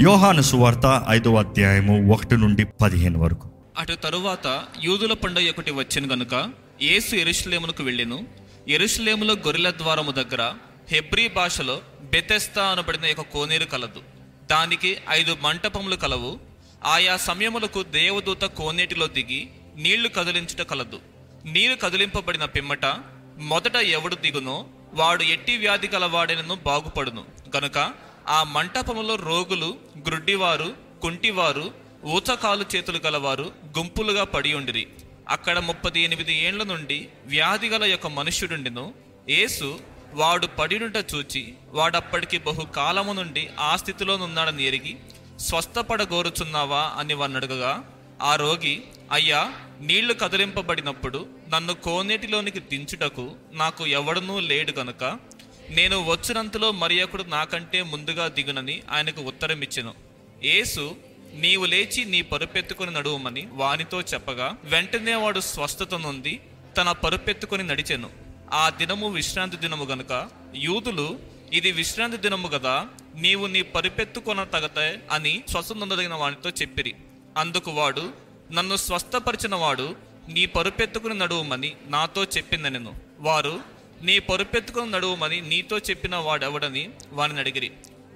యోహాను సువార్త ఐదవ అధ్యాయము ఒకటి నుండి పదిహేను వరకు. అటు తరువాత యూదుల పండుగ ఒకటి వచ్చిన గనుక యేసు ఎరుషలేమునకు వెళ్ళెను. ఎరుషలేములో గొర్రెల ద్వారము దగ్గర హెబ్రీ భాషలో బెతెస్తా అనబడిన ఒక కోనేరు కలదు. దానికి ఐదు మంటపములు కలవు. ఆయా సమయములకు దేవదూత కోనేటిలో దిగి నీళ్ళు కదిలించుట కలదు. నీరు కదిలింపబడిన పిమ్మట మొదట ఎవడు దిగునో వాడు ఎట్టి వ్యాధి గలవాడెనను బాగుపడును. గనుక ఆ మంటపములో రోగులు గ్రుడ్డివారు కుంటివారు ఊచకాలు చేతులు గలవారు గుంపులుగా పడి ఉండిరి. అక్కడ ముప్పది ఎనిమిది ఏండ్ల నుండి వ్యాధి గల యొక్క మనుష్యుడుండిను. యేసు వాడు పడినుట చూచి వాడప్పటికి బహుకాలము నుండి ఆ స్థితిలోనున్నాడని ఎరిగి స్వస్థపడగోరుచున్నావా? అని వన్నడుగగా ఆ రోగి అయ్యా నీళ్ళు కదిలింపబడినప్పుడు నన్ను కోనేటిలోనికి దించుటకు నాకు ఎవడనూ లేడు గనుక నేను వచ్చినంతలో మరియకుడు నాకంటే ముందుగా దిగునని ఆయనకు ఉత్తరం ఇచ్చెను యేసు నీవు లేచి నీ పరుపెత్తుకుని నడువమని వానితో చెప్పగా వెంటనే వాడు స్వస్థత నుండి తన పరుపెత్తుకుని నడిచెను. ఆ దినము విశ్రాంతి దినము గనుక యూదులు ఇది విశ్రాంతి దినము కదా నీవు నీ పరిపెత్తుకొన తగతే అని స్వస్థనందదగిన వానితో చెప్పిరి. అందుకు వాడు నన్ను స్వస్థపరిచిన వాడు నీ పరుపెత్తుకుని నడువమని నాతో చెప్పిందనెను. వారు నీ పరుపెత్తుకుని నడువమని నీతో చెప్పిన వాడెవడని వాడిని అడిగిరి.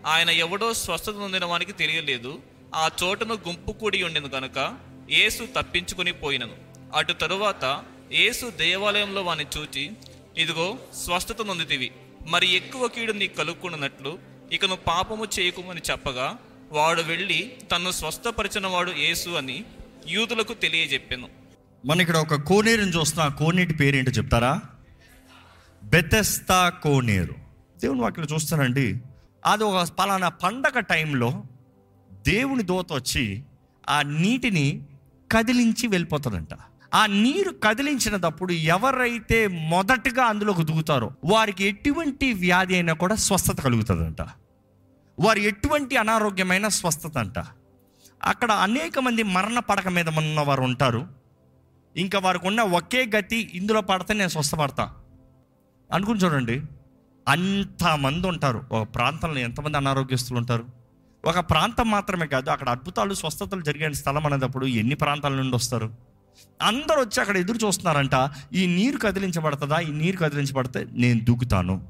ఆయన ఎవడో స్వస్థత పొందిన వానికి తెలియలేదు. ఆ చోటను గుంపు కూడి ఉండింది కనుక యేసు తప్పించుకుని పోయినను. అటు తరువాత యేసు దేవాలయంలో వాని చూచి ఇదిగో స్వస్థత నొందితివి. మరి ఎక్కువ కీడు నీకు కలుక్కున్నట్లు ఇకను పాపము చేయకుమని చెప్పగా వాడు వెళ్ళి తను స్వస్థపరిచిన వాడు యేసు అని యూదులకు తెలియజెప్పాను. మన ఇక్కడ ఒక కోనేరుని చూస్తా కోనేటి పేరేంటో చెప్తారా? బెతెస్తా కోనేరు. దేవుని వాక్యం చూస్తానండి. అది ఒక పలానా పండగ టైంలో దేవుని దోత వచ్చి ఆ నీటిని కదిలించి వెళ్ళిపోతుందంట ఆ నీరు కదిలించినప్పుడు ఎవరైతే మొదటగా అందులోకి దిగుతారో వారికి ఎటువంటి వ్యాధి అయినా కూడా స్వస్థత కలుగుతుందంట. వారు ఎటువంటి అనారోగ్యమైన స్వస్థత అంట అక్కడ అనేక మంది మరణ పడక మీద ఉన్న వారు ఉంటారు. ఇంకా వారికి ఉన్న ఒకే గతి ఇందులో పడితే నేను స్వస్థపడతా. అనుకుని చూడండి అంతమంది ఉంటారు ఒక ప్రాంతంలో ఎంతమంది అనారోగ్యస్తులు ఉంటారు ఒక ప్రాంతం మాత్రమే కాదు అక్కడ అద్భుతాలు స్వస్థతలు జరిగే స్థలం అనేటప్పుడు ఎన్ని ప్రాంతాల నుండి వస్తారు అందరూ వచ్చి అక్కడ ఎదురు చూస్తున్నారంట ఈ నీరు కదిలించబడుతుందా ఈ నీరు కదిలించబడితే నేను దూకుతాను.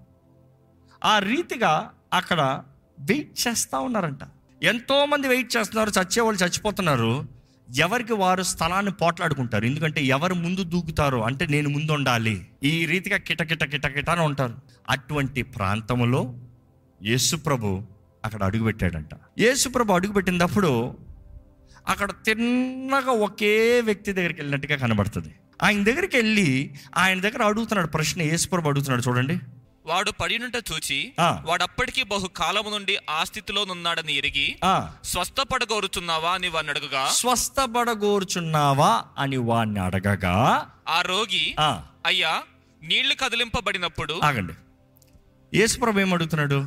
ఆ రీతిగా అక్కడ వెయిట్ చేస్తూ ఉన్నారంట. ఎంతోమంది వెయిట్ చేస్తున్నారు చచ్చేవాళ్ళు చచ్చిపోతున్నారు. ఎవరికి వారు స్థలాన్ని పోట్లాడుకుంటారు? ఎందుకంటే ఎవరు ముందు దూకుతారో అంటే నేను ముందు ఉండాలి ఈ రీతిగా కిటకిట కిట అని ఉంటారు. అటువంటి ప్రాంతంలో యేసుప్రభు అక్కడ అడుగుపెట్టాడంట. యేసుప్రభు అడుగుపెట్టినప్పుడు అక్కడ తిన్నగా ఒకే వ్యక్తి దగ్గరికి వెళ్ళినట్టుగా కనబడుతుంది. ఆయన దగ్గరికి వెళ్ళి ఆయన దగ్గర అడుగుతున్నాడు ప్రశ్న యేసుప్రభు అడుగుతున్నాడు చూడండి. వాడు పడినుట చూచి. వాడప్పటికి బహు కాలము నుండి ఆ స్థితిలోనున్నాడని ఎరిగి ఆ. స్వస్థపడగోరుచున్నావా అని వాడిని అడుగగా స్వస్థపడగోరుచున్నావా అని వాడిని అడగగా ఆ రోగి అయ్యా నీళ్ళు కదిలింపబడినప్పుడు ఆగండి. యేసుప్రభు ఏం అడుగుతున్నాడు?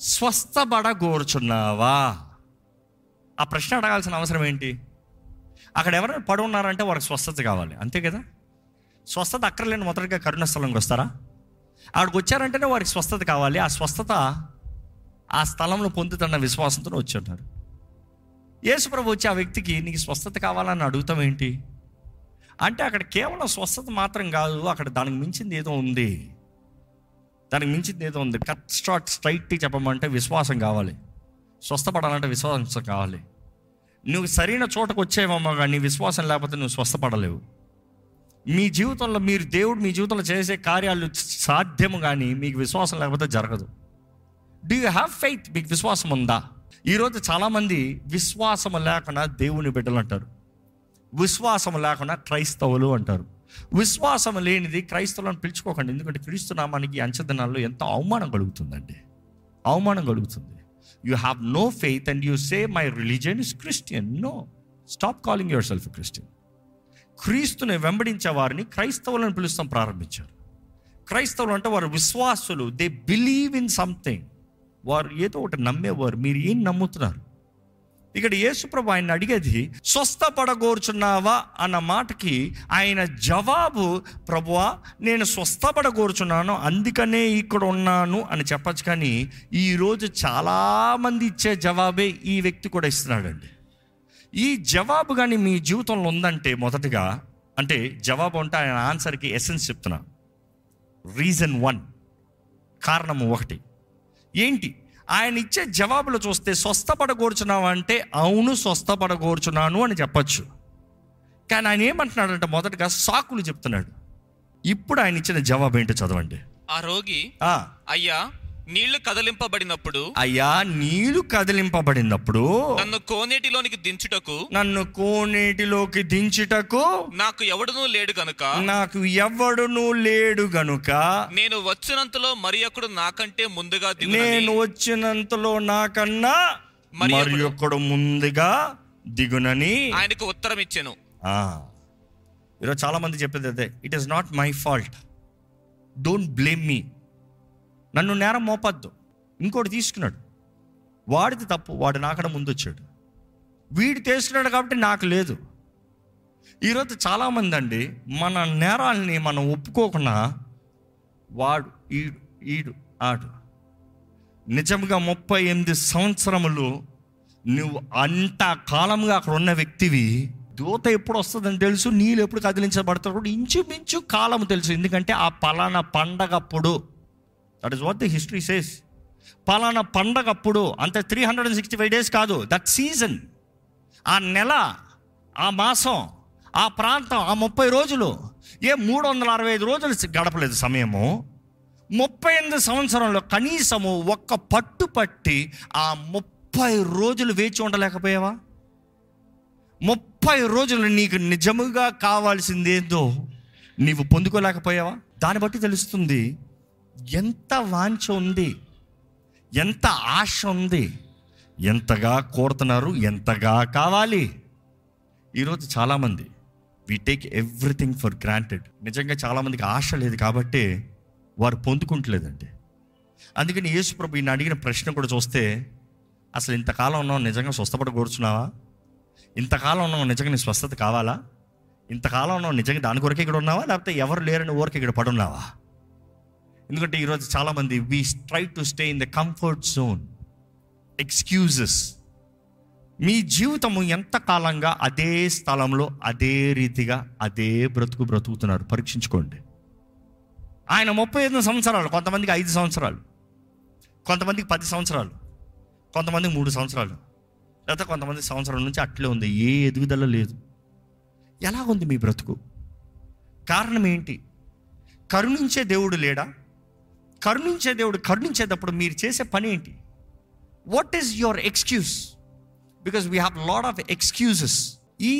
స్వస్థపడగోరుచున్నావా? ఆ ప్రశ్న అడగాల్సిన అవసరం ఏంటి? అక్కడ ఎవరైనా పడి ఉన్నారంటే వారికి స్వస్థత కావాలి. అంతే కదా? స్వస్థత అక్కర్లేని మొదటిగా కరుణ స్థలంకి వస్తారా? అక్కడికి వచ్చారంటేనే వారికి స్వస్థత కావాలి. ఆ స్వస్థత ఆ స్థలంలో పొందుతున్న విశ్వాసంతో వచ్చి యేసుప్రభు వచ్చి ఆ వ్యక్తికి నీకు స్వస్థత కావాలని అడుగుతాం ఏంటి? అంటే అక్కడ కేవలం స్వస్థత మాత్రం కాదు అక్కడ దానికి మించింది ఏదో ఉంది. దానికి మించింది ఏదో ఉంది. కట్ స్టార్ట్ స్ట్రైట్ చెప్పమంటే విశ్వాసం కావాలి. స్వస్థపడాలంటే విశ్వాసం కావాలి. నువ్వు సరైన చోటకు వచ్చేవమ్మా కానీ విశ్వాసం లేకపోతే నువ్వు స్వస్థపడలేవు. మీ జీవితంలో మీరు దేవుడు మీ జీవితంలో చేసే కార్యాలు సాధ్యము కానీ మీకు విశ్వాసం లేకపోతే జరగదు. డూ యూ హ్యావ్ ఫెయిత్ మీకు విశ్వాసం ఉందా? ఈరోజు చాలామంది విశ్వాసం లేకుండా దేవుని బిడ్డలు అంటారు. విశ్వాసం లేకుండా క్రైస్తవులు అంటారు. విశ్వాసం లేనిది క్రైస్తవులను పిలుచుకోకండి. ఎందుకంటే క్రీస్తు నామానికి ఈ ఎంత అవమానం కలుగుతుందండి. అవమానం కలుగుతుంది. You have no faith and you say my religion is Christian no stop calling yourself Christian క్రీస్తుని వెంబడించే వారిని క్రైస్తవులను పిలుస్తాం ప్రారంభించారు. క్రైస్తవులు అంటే వారు విశ్వాసులు. దే బిలీవ్ ఇన్ సంథింగ్ వారు ఏదో ఒకటి నమ్మేవారు. మీరు ఏం నమ్ముతున్నారు? ఇక్కడ యేసుప్రభు ఆయన అడిగేది స్వస్థపడగోరుచున్నావా అన్న మాటకి ఆయన జవాబు ప్రభువా నేను స్వస్థపడగోరుచున్నాను అందుకనే ఇక్కడ ఉన్నాను అని చెప్పచ్చు కానీ ఈరోజు చాలామంది ఇచ్చే జవాబే ఈ వ్యక్తి కూడా ఇస్తున్నాడండి. ఈ జవాబు కానీ మీ జీవితంలో ఉందంటే మొదటగా అంటే జవాబు అంటే ఆయన ఆన్సర్కి ఎసెన్స్ చెప్తున్నా. రీజన్ వన్ కారణము ఒకటి. ఏంటి? ఆయన ఇచ్చే జవాబులు చూస్తే స్వస్థపడగోర్చున్నావు అంటే అవును స్వస్థపడగోర్చున్నాను అని చెప్పచ్చు. కానీ ఆయన ఏమంటున్నాడంటే మొదటగా సాకులు చెప్తున్నాడు. ఇప్పుడు ఆయన ఇచ్చిన జవాబు ఏంటో చదవండి. ఆ రోగి అయ్యా నీళ్ళు కదలింపబడినప్పుడు అయ్యా నీళ్ళు కదిలింపబడినప్పుడు నన్ను కోనేటిలోనికి దించుటకు నన్ను కోనేటిలోకి దించుటకు నాకు ఎవడునూ లేడు గనుక నాకు ఎవడును లేడు గనుక నేను వచ్చినంతలో మరి ఒకడు నాకంటే ముందుగా నేను వచ్చినంతలో నాకన్నా మరి ఒక్కడు ముందుగా దిగునని. ఆయనకు ఉత్తరం ఇచ్చాను. ఆ. ఈరోజు చాలా మంది చెప్పేది అదే it is not my fault don't blame me నన్ను నేరం మోపద్దు. ఇంకోటి తీసుకున్నాడు. వాడిది తప్పు వాడు నాకడ ముందు వచ్చాడు వీడు తీసుకున్నాడు కాబట్టి నాకు లేదు. ఈరోజు చాలామంది అండి మన నేరాల్ని మనం ఒప్పుకోకుండా వాడు ఈడు ఈడు ఆడు. నిజంగా ముప్పై ఎనిమిది సంవత్సరములు నువ్వు అంత కాలంగా అక్కడ ఉన్న వ్యక్తివి దూత ఎప్పుడు వస్తుందని తెలుసు నీళ్ళు ఎప్పుడు కదిలించబడతారు కూడా ఇంచుమించు కాలం తెలుసు. ఎందుకంటే ఆ పలానా పండగప్పుడు that is what the history says పలానా పండగప్పుడు అంతే three hundred and sixty five days కాదు దట్ సీజన్ ఆ నెల ఆ మాసం ఆ ప్రాంతం ఆ ముప్పై రోజులు ఏ మూడు వందల అరవై ఐదు రోజులు గడపలేదు సమయము. ముప్పై ఎనిమిది సంవత్సరంలో కనీసము ఒక్క పట్టు పట్టి ఆ ముప్పై రోజులు వేచి ఉండలేకపోయావా? ముప్పై రోజులు నీకు నిజముగా కావాల్సిందేందో నీవు పొందుకోలేకపోయావా? దాన్ని బట్టి తెలుస్తుంది ఎంత వాంఛ ఉంది ఎంత ఆశ ఉంది ఎంతగా కోరుతున్నారు ఎంతగా కావాలి. ఈరోజు చాలామంది we take everything for granted నిజంగా చాలామందికి ఆశ లేదు కాబట్టి వారు పొందుకుంటలేదండి. అందుకని యేసుప్రభు ఈయన అడిగిన ప్రశ్న కూడా చూస్తే అసలు ఇంతకాలం ఉన్నావు నిజంగా స్వస్థపడ కూర్చున్నావా ఇంతకాలం ఉన్నావు నిజంగా నీ స్వస్థత కావాలా? ఇంతకాలం ఉన్నావు నిజంగా దాని కొరకే ఇక్కడ ఉన్నావా? లేకపోతే ఎవరు లేరని ఊరికి ఇక్కడ పడున్నావా? ఎందుకంటే ఈరోజు చాలామంది we try to stay in the comfort zone excuses మీ జీవితము ఎంత కాలంగా అదే స్థలంలో అదే రీతిగా అదే బ్రతుకు బ్రతుకుతున్నారు? పరీక్షించుకోండి. ఆయన ముప్పై ఐదు సంవత్సరాలు కొంతమందికి ఐదు సంవత్సరాలు కొంతమందికి పది సంవత్సరాలు కొంతమందికి మూడు సంవత్సరాలు లేకపోతే కొంతమంది సంవత్సరం నుంచి అట్లే ఉంది ఏ ఎదుగుదల లేదు. ఎలా ఉంది మీ బ్రతుకు? కారణం ఏంటి? కరుణించే దేవుడు లేడా? కరుణించే దేవుడు కరుణించేటప్పుడు మీరు చేసే పని ఏంటి? What is your excuse because we have lot of excuses ఈ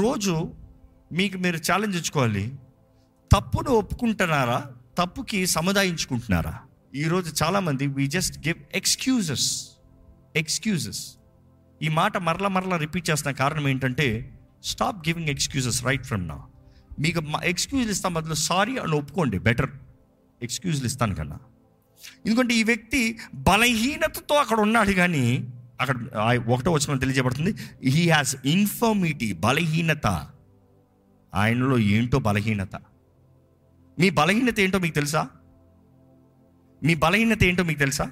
రోజు మీకు మీరు ఛాలెంజ్ ఇచ్చుకోవాలి తప్పును ఒప్పుకుంటున్నారా? తప్పుకి సముదాయించుకుంటున్నారా? ఈరోజు చాలామంది we just give excuses excuses ఈ మాట మరల మరలా రిపీట్ చేస్తున్న కారణం ఏంటంటే stop giving excuses right from నా మీకు ఎక్స్క్యూజ్ ఇస్తాం బదులు సారీ అని ఒప్పుకోండి బెటర్ ఎక్స్క్యూజ్లు ఇస్తాను కన్నా. ఎందుకంటే ఈ వ్యక్తి బలహీనతతో అక్కడ ఉన్నాడు కానీ అక్కడ ఒకటో వచ్చిన తెలియజేయబడుతుంది. హీ హాస్ ఇన్ఫర్మిటీ బలహీనత. ఆయనలో ఏంటో బలహీనత? మీ బలహీనత ఏంటో మీకు తెలుసా? మీ బలహీనత ఏంటో మీకు తెలుసా?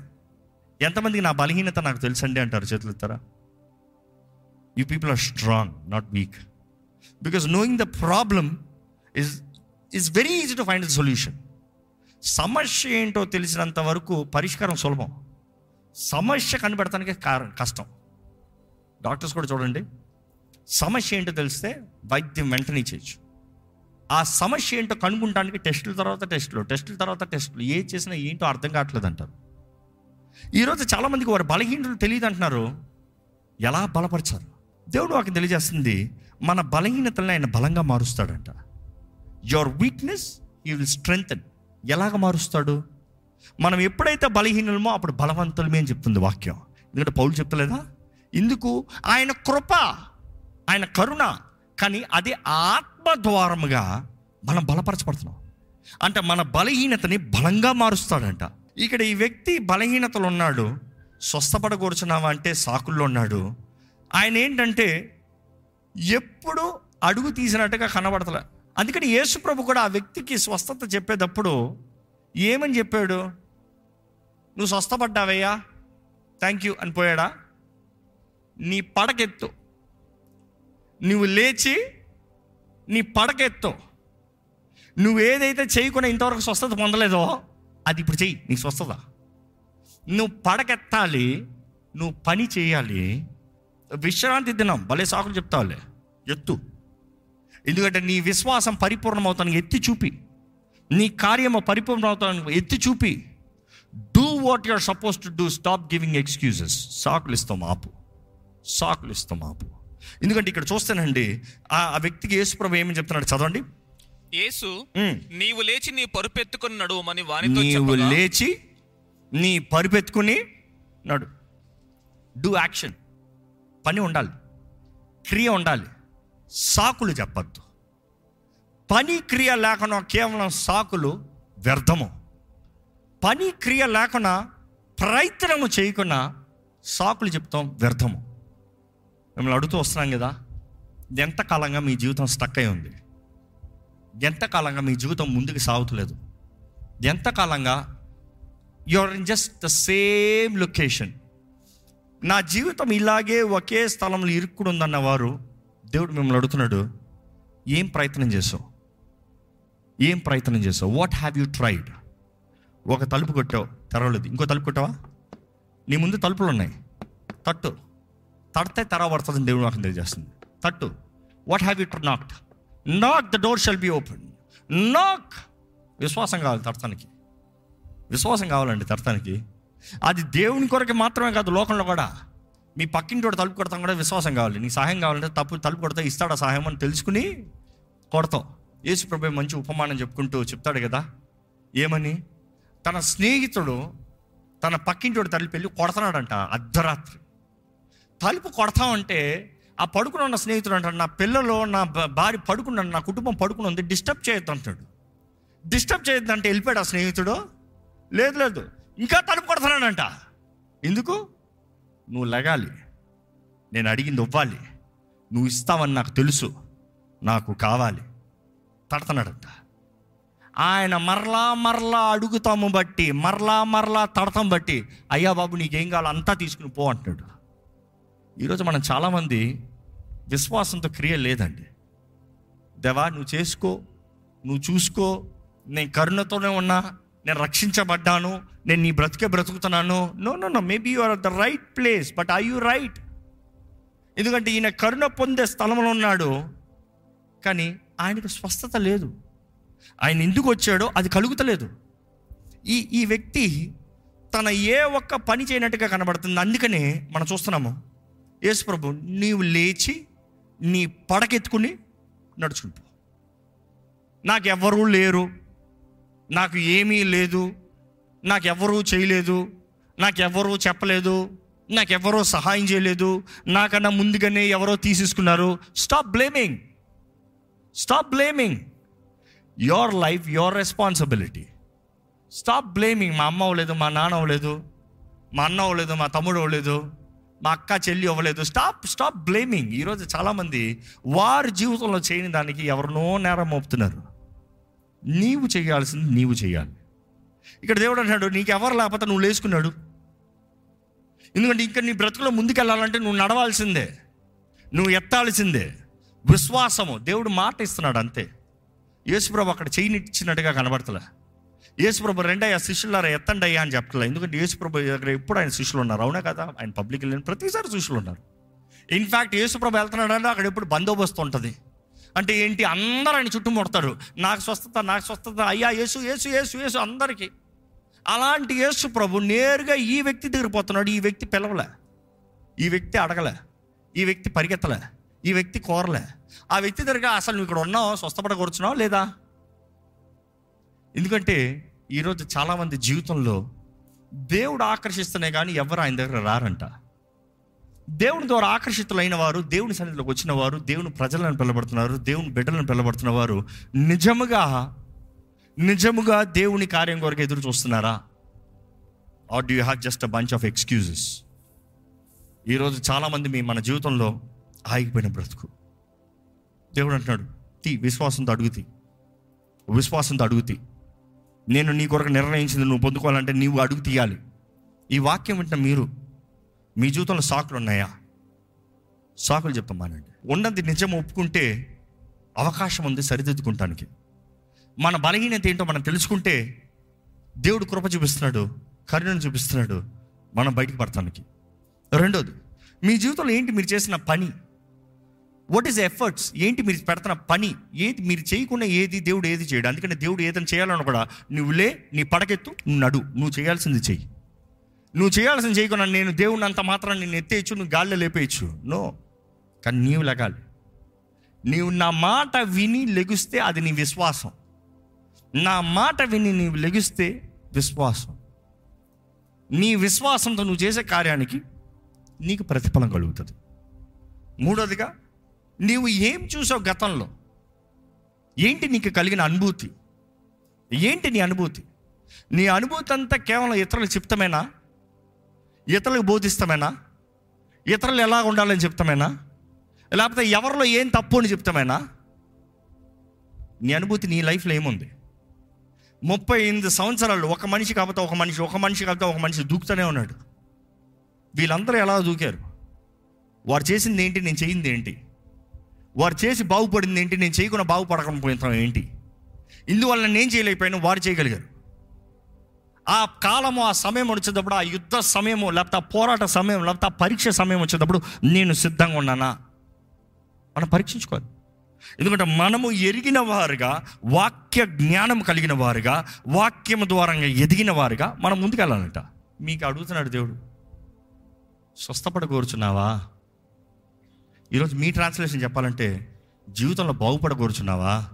ఎంతమందికి నా బలహీనత నాకు తెలుసండి అంటారు చేతులు ఇస్తారా you people are strong not weak because knowing the problem is is very easy to find the solution సమస్య ఏంటో తెలిసినంత వరకు పరిష్కారం సులభం. సమస్య కనిపెడటానికి కారణం కష్టం. డాక్టర్స్ కూడా చూడండి. సమస్య ఏంటో తెలిస్తే వైద్యం వెంటనే చేయొచ్చు. ఆ సమస్య ఏంటో కనుక్కుంటానికి టెస్టుల తర్వాత టెస్టులు టెస్టుల తర్వాత టెస్టులు. ఏ చేసినా ఏంటో అర్థం కావట్లేదు అంటారు. ఈరోజు చాలామందికి వారి బలహీనతలు తెలియదు అంటున్నారు. ఎలా బలపరిచారు? దేవుడు వాకి తెలియజేస్తుంది. మన బలహీనతలను ఆయన బలంగా మారుస్తాడంట. Your weakness you will strengthen ఎలాగ మారుస్తాడు? మనం ఎప్పుడైతే బలహీనమో అప్పుడు బలవంతులమే అని చెప్తుంది వాక్యం. ఎందుకంటే పౌలు చెప్తలేదా? ఇందుకు ఆయన కృప ఆయన కరుణ కానీ అది ఆత్మద్వారముగా మనం బలపరచబడుతున్నాం. అంటే మన బలహీనతని బలంగా మారుస్తాడంట. ఇక్కడ ఈ వ్యక్తి బలహీనతలు ఉన్నాడు స్వస్థపడగూర్చున్నావా అంటే సాకుల్లో ఉన్నాడు. ఆయన ఏంటంటే ఎప్పుడు అడుగు తీసినట్టుగా కనబడతలే. అందుకని యేసుప్రభు కూడా ఆ వ్యక్తికి స్వస్థత చెప్పేటప్పుడు ఏమని చెప్పాడు? నువ్వు స్వస్థపడ్డావయ్యా థ్యాంక్ యూ అని పోయాడా? నీ పడకెత్తు. నువ్వు లేచి నీ పడకెత్తు. నువ్వు ఏదైతే చేయకుండా ఇంతవరకు స్వస్థత పొందలేదో అది ఇప్పుడు చెయ్యి నీకు స్వస్థత. నువ్వు పడకెత్తాలి నువ్వు పని చేయాలి. విశ్రాంతి దినం భలే సాకులు చెప్తావులే. ఎత్తు. ఎందుకంటే నీ విశ్వాసం పరిపూర్ణమవుతానికి ఎత్తి చూపి. నీ కార్యము పరిపూర్ణమవుతానికి ఎత్తి చూపి. Do what you're suppose to do stop giving excuses సాకులు ఇస్తాం ఆపు సాకులు ఇస్తాం ఆపు ఎందుకంటే ఇక్కడ చూస్తానండి ఆ ఆ వ్యక్తికి యేసుప్రభు ఏమని చెప్తున్నాడు చదవండి. యేసు. నీవు లేచి నీ పరుపెత్తుకొని నడువమని వానితో నీవు లేచి నీ పరిపెత్తుకుని నడు. డూ యాక్షన్ పని ఉండాలి. క్రియ ఉండాలి. సాకులు చెప్పద్దు. పని క్రియ లేకుండా కేవలం సాకులు వ్యర్థము. పని క్రియ లేకుండా ప్రయత్నము చేయకుండా సాకులు చెప్తాం వ్యర్థము. మిమ్మల్ని అడుగుతూ వస్తున్నాం కదా ఎంతకాలంగా మీ జీవితం స్టక్ అయి ఉంది? ఎంతకాలంగా మీ జీవితం ముందుకు సాగుతలేదు? ఎంతకాలంగా you're in just the same location నా జీవితం ఇలాగే ఒకే స్థలంలో ఇరుక్కుడు ఉందన్న వారు దేవుడు మిమ్మల్ని అడుగుతున్నాడు ఏం ప్రయత్నం చేసావు? ఏం ప్రయత్నం చేసావు? వాట్ హ్యావ్ యూ ట్రైడ్ ఒక తలుపు కొట్టావు తెరవలేదు. ఇంకో తలుపు కొట్టావా? నీ ముందు తలుపులు ఉన్నాయి. తట్టు. తడితే తెరవబడుతుందని దేవుడు నాకు తెలియజేస్తుంది. తట్టు. What have you knocked knock the door shall be open knock విశ్వాసం కావాలి తడతానికి. విశ్వాసం కావాలండి తడతానికి. అది దేవుని కొరకు మాత్రమే కాదు లోకంలో కూడా. మీ పక్కింటి తలుపు కొడతాం కూడా విశ్వాసం కావాలి. నీకు సహాయం కావాలంటే తప్పు తలుపు కొడతా ఇస్తాడా సహాయం అని తెలుసుకుని కొడతాం. యేసు ప్రభు మంచి ఉపమానం చెప్పుకుంటూ చెప్తాడు కదా. ఏమని? తన స్నేహితుడు తన పక్కింటి తలుపు వెళ్ళి కొడతాడంట అర్ధరాత్రి. తలుపు కొడతామంటే ఆ పడుకుని ఉన్న స్నేహితుడు అంటాడు నా పిల్లలు నా భార్య పడుకున్నాడు నా కుటుంబం పడుకుని ఉంది డిస్టర్బ్ చేయొద్దు అంటాడు. డిస్టర్బ్ చేయొద్దంటే వెళ్ళిపోయాడు ఆ స్నేహితుడు? లేదు లేదు ఇంకా తలుపు కొడతానంట ఎందుకు? నువ్వు లగాలి. నేను అడిగింది ఇవ్వాలి నువ్వు ఇస్తావని నాకు తెలుసు. నాకు కావాలి. తడతన్నాడంట ఆయన మరలా మరలా అడుగుతాము బట్టి మరలా మరలా తడతాం బట్టి అయ్యా బాబు నీకేం కావాలో? అంతా తీసుకుని పో అంటున్నాడు. ఈరోజు మనం చాలామంది విశ్వాసంతో క్రియ లేదండి. దేవా నువ్వు చేసుకో నువ్వు చూసుకో నేను కరుణతోనే ఉన్నా నేను రక్షించబడ్డాను నేను నీ బ్రతికే బ్రతుకుతున్నాను. No no no maybe you are the right place but I you right ఎందుకంటే ఈయన కరుణ పొందే స్థలంలో ఉన్నాడు కానీ ఆయనకు స్వస్థత లేదు. ఆయన ఎందుకు వచ్చాడో అది కలుగుతలేదు. ఈ ఈ వ్యక్తి తన ఏ ఒక్క పని చేయనట్టుగా కనబడుతుంది. అందుకనే మనం చూస్తున్నాము యేసు ప్రభు నీవు లేచి నీ పడకెత్తుకుని నడుచుకుని పో. నాకెవ్వరూ లేరు. నాకు ఏమీ లేదు నాకెవరూ చేయలేదు నాకెవరూ చెప్పలేదు నాకెవరో సహాయం చేయలేదు నాకన్నా ముందుగానే ఎవరో తీసేసుకున్నారు. Stop blaming stop blaming your life your responsibility stop blaming మా అమ్మ అవ్వలేదు మా నాన్న అవ్వలేదు మా అన్న అవ్వలేదు మా తమ్ముడు అవ్వలేదు మా అక్క చెల్లి అవ్వలేదు స్టాప్ స్టాప్ బ్లేమింగ్ ఈరోజు చాలామంది వారి జీవితంలో చేయని దానికి ఎవరినో నేరం మోపుతున్నారు. నీవు చేయాల్సింది నీవు చేయాలి. ఇక్కడ దేవుడు అంటాడు నీకు ఎవరు లేకపోతే నువ్వు లేచుకున్నాడు ఎందుకంటే ఇక్కడ నీ బ్రతుకులో ముందుకెళ్ళాలంటే నువ్వు నడవాల్సిందే. నువ్వు ఎత్తాల్సిందే. విశ్వాసము. దేవుడు మాట ఇస్తున్నాడు అంతే. యేసుప్రభు అక్కడ చేయనిచ్చినట్టుగా కనబడతలే. యేసుప్రభు రెండయ్యా శిష్యులారా ఎత్తండి అయ్యా అని చెప్పట్లే ఎందుకంటే యేసుప్రభు దగ్గర ఎప్పుడు ఆయన శిష్యులు ఉన్నారు? అవునా కదా? ఆయన పబ్లిక్ వెళ్ళిన ప్రతిసారి శిష్యులు ఉన్నారు. ఇన్ఫ్యాక్ట్ యేసుప్రభు వెళ్తున్నాడంటే అక్కడ ఎప్పుడు బందోబస్తు ఉంటుంది. అంటే ఏంటి? అందరూ ఆయన చుట్టూ ముడతారు నాకు స్వస్థత నాకు స్వస్థత. అయ్యా యేసు యేసు యేసు యేసు అందరికీ. అలాంటి యేసు ప్రభు నేరుగా ఈ వ్యక్తి దగ్గర పోతున్నాడు. ఈ వ్యక్తి పిలవలే. ఈ వ్యక్తి అడగలే. ఈ వ్యక్తి పరిగెత్తలే. ఈ వ్యక్తి కోరలే. ఆ వ్యక్తి దగ్గర అసలు నువ్వు ఇక్కడ ఉన్నావు? స్వస్థపడకూర్చున్నావు లేదా? ఎందుకంటే ఈరోజు చాలామంది జీవితంలో దేవుడు ఆకర్షిస్తున్నాయి కానీ ఎవరు ఆయన దగ్గర రారంట. దేవుని ద్వారా ఆకర్షితులైన వారు దేవుని సన్నిధిలోకి వచ్చిన వారు దేవుని ప్రజలను పిలబడుతున్నారు దేవుని బిడ్డలను పిలబడుతున్న వారు నిజముగా నిజముగా దేవుని కార్యం కొరకు ఎదురు చూస్తున్నారా? Or do have just a bunch of excuses ఈరోజు చాలామంది మీ మన జీవితంలో ఆగిపోయిన బ్రతుకు. దేవుడు అంటున్నాడు తీ విశ్వాసంతో అడుగుతీ విశ్వాసంతో అడుగుతీ నేను నీ కొరకు నిర్ణయించింది నువ్వు పొందుకోవాలంటే నీవు అడుగు తీయాలి. ఈ వాక్యం వింటున్న మీరు మీ జీవితంలో సాకులు ఉన్నాయా? సాకులు చెప్తాం మానండి. ఉన్నది నిజం ఒప్పుకుంటే అవకాశం ఉంది సరిదిద్దుకుంటానికి. మన బలహీనత ఏంటో మనం తెలుసుకుంటే దేవుడు కృప చూపిస్తున్నాడు కరుణను చూపిస్తున్నాడు మనం బయటకు పడతానికి. రెండోది మీ జీవితంలో ఏంటి మీరు చేసిన పని? వాట్ ఈస్ ఎఫర్ట్స్ ఏంటి మీరు పెడుతున్న పని? ఏది మీరు చేయకుండా ఏది దేవుడు ఏది చేయడు? అందుకని దేవుడు ఏదైనా చేయాలన్నా కూడా నువ్వు లే నీ పడకెత్తు నువ్వు నడు నువ్వు చేయాల్సింది చెయ్యి. నువ్వు చేయాల్సిన చేయకుండా నేను దేవుని అంత మాత్రం నేను ఎత్తేయచ్చు నువ్వు గాల్లో లేపేయచ్చు. నో. కానీ నీవు లెగాలి. నీవు నా మాట విని లెగిస్తే అది నీ విశ్వాసం. నా మాట విని నీవు లెగిస్తే విశ్వాసం. నీ విశ్వాసంతో నువ్వు చేసే కార్యానికి నీకు ప్రతిఫలం కలుగుతుంది. మూడోదిగా నీవు ఏం చూసావు గతంలో? ఏంటి నీకు కలిగిన అనుభూతి? ఏంటి నీ అనుభూతి? నీ అనుభూతి అంతా కేవలం ఇతరుల చెప్తామేనా ఇతరులకు బోధిస్తామేనా? ఇతరులు ఎలా ఉండాలని చెప్తామేనా? లేకపోతే ఎవరిలో ఏం తప్పు అని చెప్తామేనా? నీ అనుభూతి నీ లైఫ్లో ఏముంది? ముప్పై ఎనిమిది సంవత్సరాలు ఒక మనిషి కాకపోతే ఒక మనిషి ఒక మనిషి కాకపోతే ఒక మనిషి దూకుతూనే ఉన్నాడు. వీళ్ళందరూ ఎలా దూకారు? వారు చేసింది ఏంటి? నేను చేయింది ఏంటి? వారు చేసి బాగుపడింది ఏంటి? నేను చేయకుండా బాగుపడకపోతాం ఏంటి? ఇందువల్ల నేను చేయలేకపోయాను వారు చేయగలిగారు. ఆ కాలము ఆ సమయం వచ్చేటప్పుడు ఆ యుద్ధ సమయము లేకపోతే ఆ పోరాట సమయం లేకపోతే ఆ పరీక్ష సమయం వచ్చేటప్పుడు నేను సిద్ధంగా ఉన్నానా? మనం పరీక్షించుకోవాలి. ఎందుకంటే మనము ఎరిగిన వారుగా వాక్య జ్ఞానం కలిగిన వారుగా వాక్యము ద్వారా ఎదిగిన వారుగా మనం ముందుకెళ్ళాలంట. మీకు అడుగుతున్నాడు దేవుడు స్వస్థపడ కోరుచున్నావా? ఈరోజు మీ ట్రాన్స్లేషన్ చెప్పాలంటే జీవితంలో బాగుపడ కోరుచున్నావా?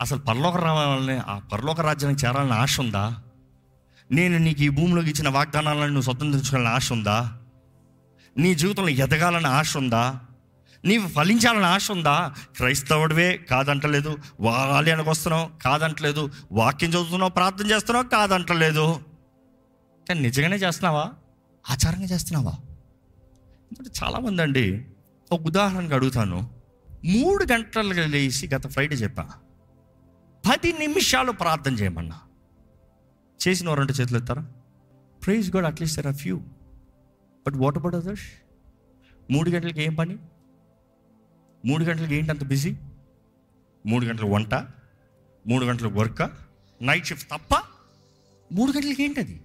అసలు పరలోక రావాలని ఆ పరలోక రాజ్యానికి చేరాలని ఆశ ఉందా? నేను నీకు ఈ భూమిలోకి ఇచ్చిన వాగ్దానాలను నువ్వు స్వతంత్రించుకోవాలని ఆశ ఉందా? నీ జీవితంలో ఎదగాలని ఆశ ఉందా? నీవు ఫలించాలని ఆశ ఉందా? క్రైస్తవుడివే కాదంటలేదు. ఆలయానికి వస్తున్నావు కాదంటలేదు. వాక్యం చదువుతున్నావు ప్రార్థన చేస్తున్నావు కాదంటలేదు. కానీ నిజంగానే చేస్తున్నావా? ఆచారంగా చేస్తున్నావా? ఎందుకంటే చాలామంది అండి ఒక ఉదాహరణకు అడుగుతాను. మూడు గంటలుగా లేచి గత ఫ్రైడే చెప్పా. పది నిమిషాలు ప్రార్థన చేయమన్నా. చేసిన వారంటే చేతులు ఎత్తారా? Praise God at least there are few but what about others మూడు గంటలకి ఏం పని? మూడు గంటలకి ఏంటి అంత బిజీ మూడు గంటలకు వంట? మూడు గంటలకు వర్క్ నైట్ షిఫ్ట్ తప్ప మూడు గంటలకి ఏంటి అది?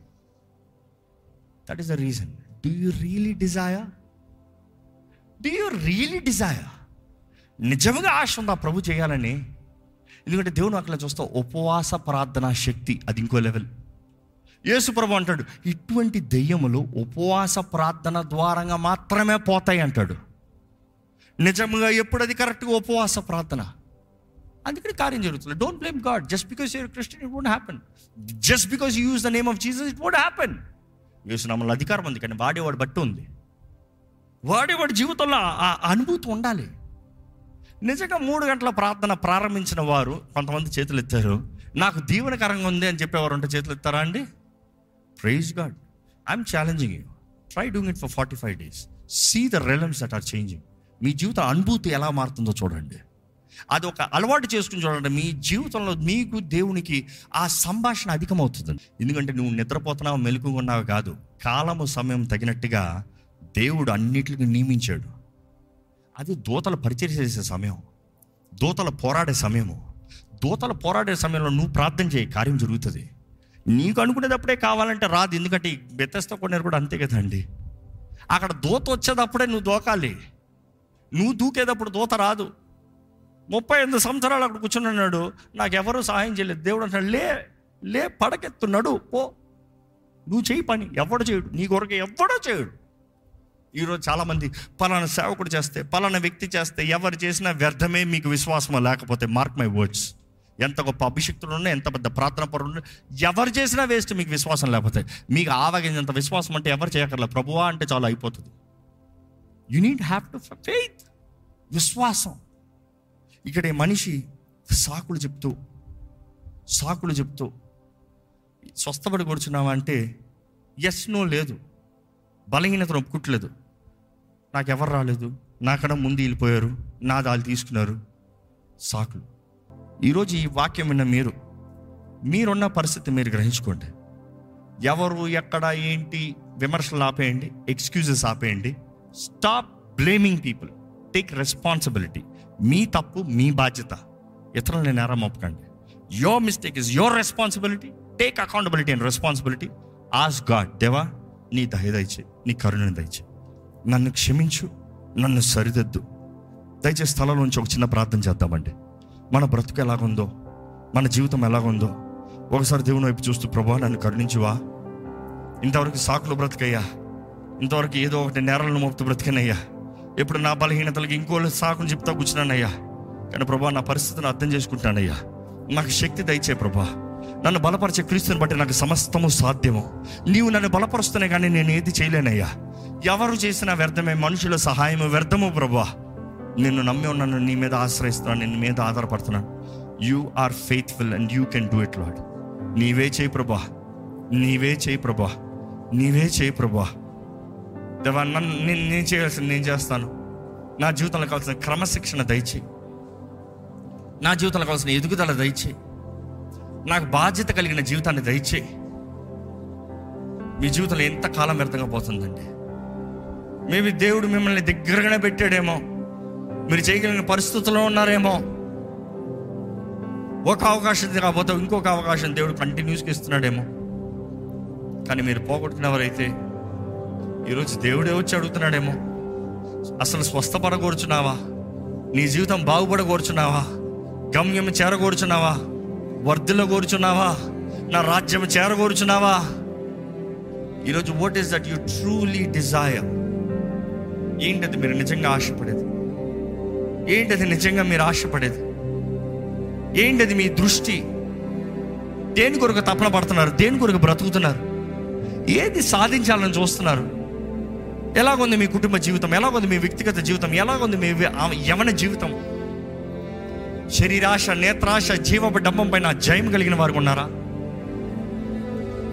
That is the reason do you really desire do you really desire నిజంగా ఆశ ఉందా? ప్రభు చేయాలని? ఎందుకంటే దేవుని అక్కడ చూస్తా ఉపవాస ప్రార్థనా శక్తి అది ఇంకో లెవెల్ యేసుప్రభు అంటాడు ఇటువంటి దెయ్యములు ఉపవాస ప్రార్థన ద్వారంగా మాత్రమే పోతాయి అంటాడు. నిజంగా ఎప్పుడు అది కరెక్ట్గా ఉపవాస ప్రార్థన? అందుకని కార్యం జరుగుతుంది. Don't blame God just because you're Christian it won't happen just because you use the name of Jesus it won't happen Yesu నమ్మల్ని అధికారం ఉంది కానీ వాడేవాడు బట్టి ఉంది. వాడేవాడి జీవితంలో ఆ అనుభూతి ఉండాలి. నిజంగా మూడు గంటల ప్రార్థన ప్రారంభించిన వారు కొంతమంది చేతులు ఎత్తారు. నాకు దీవెనకరంగా ఉంది అని చెప్పేవారు ఉంటే చేతులు ఎత్తారా అండి? Praise God I'm challenging you try doing it for forty five days see the realms that are changing మీ జీవిత అనుభూతి ఎలా మారుతుందో చూడండి. అది ఒక అలవాటు చేసుకుని చూడండి. మీ జీవితంలో మీకు దేవునికి ఆ సంభాషణ అధికమవుతుంది. ఎందుకంటే నువ్వు నిద్రపోతున్నావు మెలకుగా ఉన్నావు కాదు. కాలము సమయం తగినట్టుగా దేవుడు అన్నిటికీ నియమించాడు. అది దూతలు పరిచయం చేసే సమయం. దూతలు పోరాడే సమయము. దూతలు పోరాడే సమయంలో నువ్వు ప్రార్థన చేయి కార్యం జరుగుతుంది. నీకు అనుకునేటప్పుడే కావాలంటే రాదు ఎందుకంటే ఈ బెత్తస్తో కొన్నారు కూడా అంతే కదండి అక్కడ దూత వచ్చేటప్పుడే నువ్వు దూకాలి. నువ్వు దూకేటప్పుడు దూత రాదు. ముప్పై ఎనిమిది సంవత్సరాలు అక్కడ కూర్చున్నాడు నాకు ఎవరు సహాయం చేయలేదు. దేవుడు అంటాడు లే లే పడకెత్తున్నాడు పో. నువ్వు చేయి పని ఎవడు చేయడు నీ కొరకు ఎవడో చేయడు. ఈరోజు చాలామంది పలానా సేవకుడు చేస్తే పలానా వ్యక్తి చేస్తే ఎవరు చేసినా వ్యర్థమే మీకు విశ్వాసం లేకపోతే మార్క్ మై వర్డ్స్. ఎంత గొప్ప అభిషక్తులు ఉన్నా ఎంత పెద్ద ప్రార్థన పరులు ఉన్నా ఎవరు చేసినా వేస్ట్ మీకు విశ్వాసం లేకపోతే. మీకు ఆవగించేంత విశ్వాసం అంటే ఎవరు చేయక్కర్లేదు. ప్రభువా అంటే చాలా అయిపోతుంది. You need have to faith విశ్వాసం. ఇక్కడ మనిషి సాకులు చెప్తూ సాకులు చెప్తూ స్వస్థపడి కూర్చున్నావా? అంటే ఎస్ నో లేదు. బలహీనతను ఒప్పుకోవట్లేదు నాకు ఎవరు రాలేదు నాకన్నా ముందు వెళ్ళిపోయారు. నా దాలు తీసుకున్నారు. సాకులు. ఈరోజు ఈ వాక్యం విన్న మీరు మీరున్న పరిస్థితి మీరు గ్రహించుకోండి. ఎవరు ఎక్కడ ఏంటి విమర్శలు ఆపేయండి ఎక్స్క్యూజెస్ ఆపేయండి. Stop blaming people take responsibility మీ తప్పు మీ బాధ్యత. ఇతరులని నేరం ఒప్పకండి your mistake is your responsibility take accountability and responsibility as God దేవా నీ దయ దయచే నీ కరుణను దయచే నన్ను క్షమించు నన్ను సరిదిద్దు. దయచేసి స్థలంలోంచి ఒక చిన్న ప్రార్థన చేద్దామండి. మన బ్రతుకు ఎలాగుందో మన జీవితం ఎలాగుందో ఒకసారి దేవుని వైపు చూస్తూ ప్రభా నన్ను కరుణించువా? ఇంతవరకు సాకులు బ్రతికయ్యా. ఇంతవరకు ఏదో ఒకటి నేరాలను మోపుతూ బ్రతికనయ్యా. ఇప్పుడు నా బలహీనతలకి ఇంకోళ్ళు సాకులు చెప్తా కూర్చున్నానయ్యా. కానీ ప్రభా నా పరిస్థితిని అర్థం చేసుకుంటానయ్యా నాకు శక్తి దయచే ప్రభా. నన్ను బలపరిచే క్రీస్తుని బట్టి నాకు సమస్తము సాధ్యము. నీవు నన్ను బలపరుస్తున్నా కానీ నేను ఏది చేయలేనయ్యా. ఎవరు చేసినా వ్యర్థమే మనుషుల సహాయము వ్యర్థము ప్రభా నిన్ను నమ్మి ఉన్నాను నీ మీద ఆశ్రయిస్తున్నాను నిన్ను మీద ఆధారపడుతున్నాను. You are faithful and you can do it Lord నీవే చేయి ప్రభా నీవే చేయి ప్రభా నీవే చేయి ప్రభా దేవా నన్ను నేను నేను చేయాల్సింది నేను చేస్తాను. నా జీవితంలో కావాల్సిన క్రమశిక్షణ దయచేయి. నా జీవితంలో కావాల్సిన ఎదుగుదల దయచేయి. నాకు బాధ్యత కలిగిన జీవితాన్ని దయచేయి. మీ జీవితంలో ఎంత కాలం వ్యర్థంగా పోతుందండి. మేబీ దేవుడు మిమ్మల్ని దగ్గరగానే పెట్టాడేమో. మీరు చేయగలిగిన పరిస్థితుల్లో ఉన్నారేమో. ఒక అవకాశం కాకపోతే ఇంకొక అవకాశం దేవుడు కంటిన్యూస్గా ఇస్తున్నాడేమో. కానీ మీరు పోగొట్టుకున్నవారైతే ఈరోజు దేవుడే వచ్చి అడుగుతున్నాడేమో. అసలు స్వస్థపడకూర్చున్నావా నీ జీవితం బాగుపడకూర్చున్నావా గమ్యం చేరకూర్చున్నావా వర్ధిలో కోరుచున్నావా? నా రాజ్యం చేరగోరుచున్నావా? ఈరోజు what is that you truly desire ఏంటది మీరు నిజంగా ఆశపడేది? ఏంటది నిజంగా మీరు ఆశపడేది? ఏంటది మీ దృష్టి? దేని కొరకు తపన పడుతున్నారు? దేని కొరకు బ్రతుకుతున్నారు? ఏది సాధించాలని చూస్తున్నారు? ఎలాగుంది మీ కుటుంబ జీవితం? ఎలాగుంది మీ వ్యక్తిగత జీవితం? ఎలాగుంది మీ యవన జీవితం? శరీరాశ నేత్రాశ జీవపు డబ్బం పైన జయం కలిగిన వారు ఉన్నారా?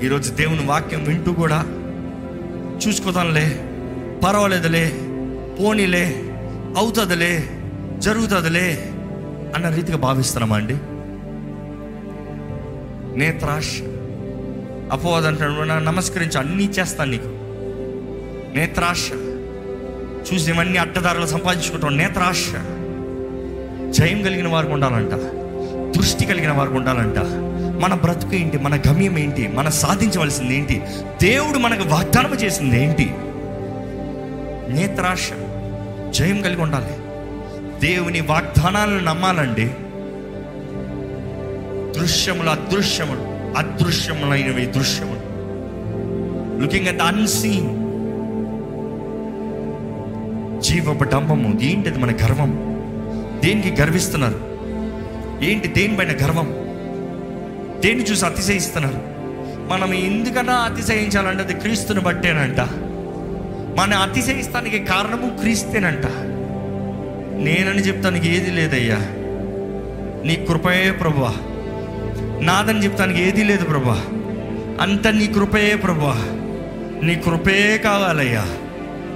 ఈరోజు దేవుని వాక్యం వింటూ కూడా చూసుకోదాంలే. పర్వాలేదులే పోనీలే అవుతుందిలే జరుగుతుందిలే అన్న రీతిగా భావిస్తున్నామా అండి? నేత్రాష్ అపోవదంటాడు నమస్కరించి అన్నీ చేస్తాను నీకు. నేత్రాశ చూసి ఇవన్నీ అడ్డదారులు సంపాదించుకుంటాం. నేత్రాశ జయం కలిగిన వారికి ఉండాలంట. దృష్టి కలిగిన వారికి ఉండాలంట. మన బ్రతుకు ఏంటి? మన గమ్యం ఏంటి? మన సాధించవలసింది ఏంటి? దేవుడు మనకు వాగ్దానం చేసింది ఏంటి? నేత్రాశ. జయం కలిగి ఉండాలి. దేవుని వాగ్దానాలను నమ్మాలండి. దృశ్యములు అదృశ్యములు అదృశ్యములైనవి దృశ్యములు. లుకింగ్ అట్ అన్సీన్ జీవపు డంబము ఏంటిది మన గర్వం? దేనికి గర్విస్తున్నారు? ఏంటి దేనిపైన గర్వం? దేన్ని చూసి అతిశయిస్తున్నారు? మనం ఎందుకన్నా అతిశయించాలంటే అది క్రీస్తుని బట్టేనంట. మన అతిశయిస్తానికి కారణము క్రీస్తేనంట. నేనని చెప్తానికి ఏది లేదయ్యా. నీ కృపయే ప్రభువా. నాదని చెప్తానికి ఏది లేదు ప్రభా అంత నీ కృపయే ప్రభా నీ కృపే కావాలయ్యా.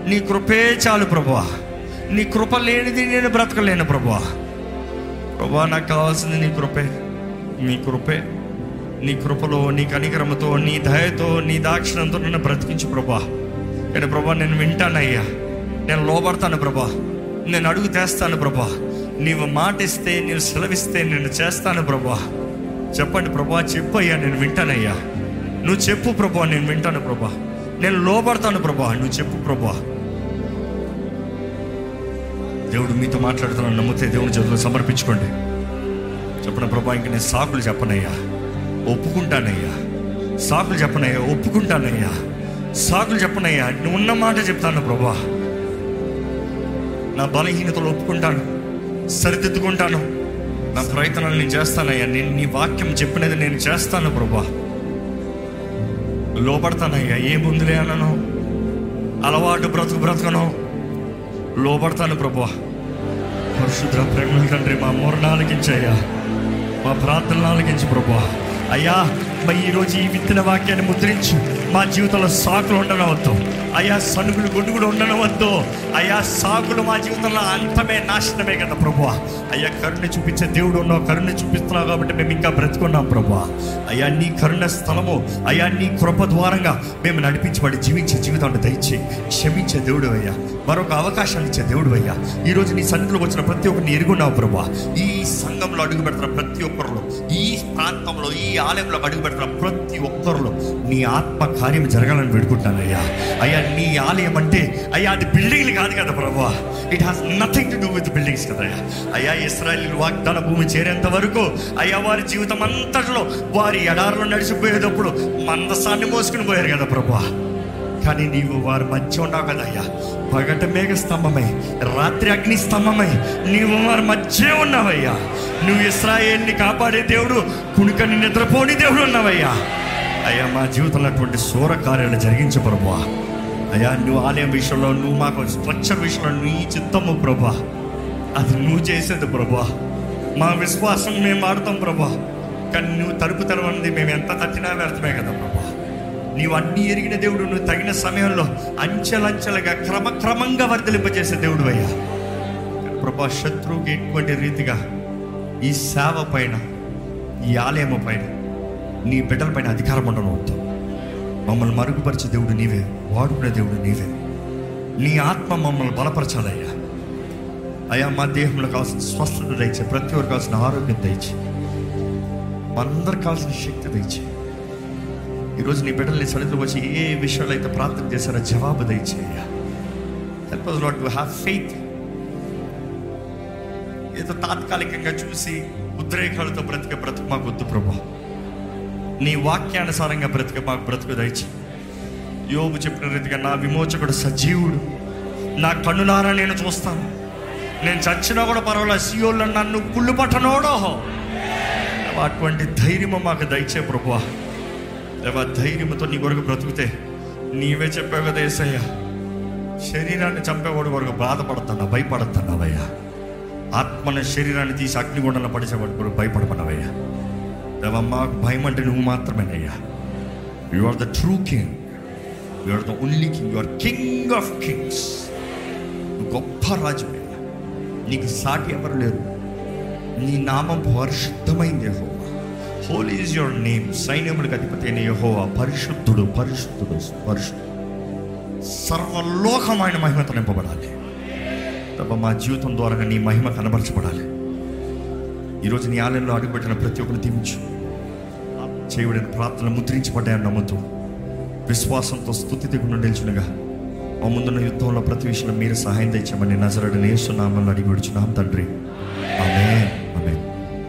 నీ కృపే చాలు ప్రభా నీ కృప లేనిది నేను బ్రతకలేను ప్రభా ప్రభా నాకు కావాల్సింది నీ కృపే. నీ కృపే. నీ కృపలో నీ కనికరమతో నీ దయతో నీ దాక్షిణంతో నన్ను బ్రతికించు ప్రభా నేను ప్రభా నేను వింటానయ్యా నేను లోబడతాను ప్రభా నేను అడుగు తెస్తాను ప్రభా నీవు మాటిస్తే నీవు సెలవిస్తే నేను చేస్తాను ప్రభా చెప్పండి ప్రభా చెప్పు అయ్యా నేను వింటానయ్యా నువ్వు చెప్పు ప్రభా నేను వింటాను ప్రభా నేను లోబడతాను ప్రభా నువ్వు చెప్పు ప్రభా దేవుడు మీతో మాట్లాడుతున్నాను నమ్మితే దేవుని చేతులు సమర్పించుకోండి. చెప్పిన ప్రభా ఇంక నేను సాకులు చెప్పనయ్యా. ఒప్పుకుంటానయ్యా. సాకులు చెప్పనయ్యా ఒప్పుకుంటానయ్యా. సాకులు చెప్పనయ్యా నువ్వు ఉన్న మాట చెప్తాను ప్రభా. నా బలహీనతలు ఒప్పుకుంటాను సరిదిద్దుకుంటాను. నా ప్రయత్నాలు నేను చేస్తానయ్యా. నేను నీ వాక్యం చెప్పినది నేను చేస్తాను ప్రభా. లోపడతానయ్యా ఏముందిలే అనను అలవాటు బ్రతుకు బ్రతకను. లోపడతాను ప్రభా పరిశుద్ర ప్రేమల తండ్రి మా మొరణ ఆలకించయ్యా మా ప్రార్థనలు ఆలకించు ప్రభా అయ్యా మరి ఈరోజు ఈ విత్తన వాక్యాన్ని ముద్రించు. మా జీవితంలో సాకులు ఉండనవద్దు. అయ్యా సనుగులు గొడుగులు ఉండనవద్దు. అయ్యా సాకులు మా జీవితంలో అంతమే నాశనమే కదా ప్రభు అయ్యా కరుణ చూపించే దేవుడు ఉన్నావు కరుణ చూపిస్తున్నావు కాబట్టి మేము ఇంకా బ్రతుకున్నాం ప్రభు అయ్యా నీ కరుణ స్థలము అయ్యా నీ కృప ద్వారంగా మేము నడిపించబడి జీవించే జీవితాన్ని దయచి క్షమించే దేవుడు అయ్యా. మరొక అవకాశాన్ని ఇచ్చే దేవుడు అయ్యా. ఈరోజు నీ సన్నిధిలోకి వచ్చిన ప్రతి ఒక్కరిని ఎరుగున్నావు ప్రభు ఈ సంఘంలో అడుగు పెడుతున్న ప్రతి ఒక్కరిలో ఈ ప్రాంతంలో ఈ ఆలయంలో అడుగు పెడుతున్న ప్రతి ఒక్కరిలో నీ ఆత్మ కార్యం జరగాలని పెడుకుంటాను అయ్యా. అయ్యా నీ ఆలయం అంటే అయ్యా అది బిల్డింగ్లు కాదు కదా ప్రభు it has nothing to do with buildings కదా అయ్యా. అయ్యా ఇస్రాయల్ వాగ్దాన భూమి చేరేంత వరకు అయ్యా వారి జీవితం అంతట్లో వారి ఎడారులు నడిచిపోయేటప్పుడు మందసాన్ని మోసుకుని పోయారు కదా ప్రభు కానీ నీవు వారి మధ్య ఉన్నావు కదయ్యా పగట మేఘ స్తంభమై రాత్రి అగ్ని స్తంభమై నీవు వారి మధ్య ఉన్నావయ్యా. నువ్వు ఇస్రాయేల్ని కాపాడే దేవుడు కుణుకని నిద్రపోని దేవుడు ఉన్నావయ్యా. అయ్యా మా జీవితంలో అటువంటి శూర కార్యాలు జరిగించు ప్రభా. అయ్యా నువ్వు ఆలయం విషయంలో నువ్వు మాకు స్వచ్ఛ విషయంలో నీ చిత్తము ప్రభా. అది నువ్వు చేసేది ప్రభా. మా విశ్వాసం మేము ఆడతాం ప్రభా. కానీ నువ్వు తలుపు తెరవనిది మేము ఎంత తట్టినా వ్యర్థమే కదా ప్రభా. నీవు అన్ని ఎరిగిన దేవుడు నువ్వు తగిన సమయంలో అంచెలంచెలుగా క్రమక్రమంగా వర్ధలింపజేసే దేవుడు అయ్యా. ప్రభా శత్రువుకి ఎటువంటి రీతిగా ఈ సేవ పైన ఈ ఆలయము పైన నీ బిడ్డల పైన అధికారం ఉండడం వద్దు మమ్మల్ని మరుగుపరిచే దేవుడు నీవే. వాడుకునే దేవుడు నీవే. నీ ఆత్మ మమ్మల్ని బలపరచాలయ్యా. అయ్యా మా దేహంలో కావాల్సిన స్వస్థత దయచే ప్రతి ఒక్కరు కావాల్సిన ఆరోగ్యం దయచే. మనందరికి కావాల్సిన శక్తి దయచే. ఈరోజు నీ బిడ్డల్ని సరిగ్గా వచ్చి ఏ విషయాలు అయితే ప్రార్థన చేశారో జవాబు దయచేయ్యా help us lot to have faith ఏదో తాత్కాలికంగా చూసి ఉద్రేకాలతో బ్రతికే బ్రతుకు మాకు వద్దు ప్రభా. నీ వాక్యానుసారంగా బ్రతికే మాకు బ్రతుకు దయచి యోగు చెప్పిన రీతిగా నా విమోచకుడు సజీవుడు. నా కన్నులారా నేను చూస్తాను. నేను చచ్చినా కూడా పర్వాలేదు. సియోళ్ళు నన్ను కుళ్ళు పట్టనోడో అటువంటి ధైర్యము మాకు దయచే ప్రభా దేవా ధైర్యంతో నీ కొరకు బ్రతికితే నీవే చెప్పావు కదా ఏసయ్య. శరీరాన్ని చంపేవాడు కొరకు బాధపడుతున్నా భయపడుతున్నావయ్యా ఆత్మన శరీరాన్ని తీసి అగ్నిగుండంలో పడిచేవాడు కొరకు భయపడమన్నవయ్యా దేవమ్మా మాకు భయం అంటే నువ్వు మాత్రమేనయ్యా you are the true king you are the only king you are king of kings నువ్వు గొప్ప రాజువయ్యా నీకు సాటి ఎవరు లేరు నీ నామం పరిశుద్ధమైంది యహోవా హోలీ ఈజ్ యువర్ నేమ్ సైన్యములకు అధిపతి అయిన యహోవా పరిశుద్ధుడు పరిశుద్ధుడు పరిశుద్ధుడు సర్వలోకమైన మహిమతో నింపబడాలి తప్ప మా జీవితం ద్వారా నీ మహిమ కనబరచబడాలి ఈరోజు నీ ఆలయంలో అడుగుపెట్టిన ప్రతి ఒక్కరు దీవించు చేయబడిన ప్రార్థన ముద్రించబడ్డాయని నమ్ముతూ విశ్వాసంతో స్థుతి దిగుండా నిల్చునగా మా ముందున్న యుద్ధంలో ప్రతి విషయంలో మీరు సహాయం తెచ్చామని నజరడని నేస్తున్నామని అడిగి విడుచున్నాం తండ్రి. ఆమె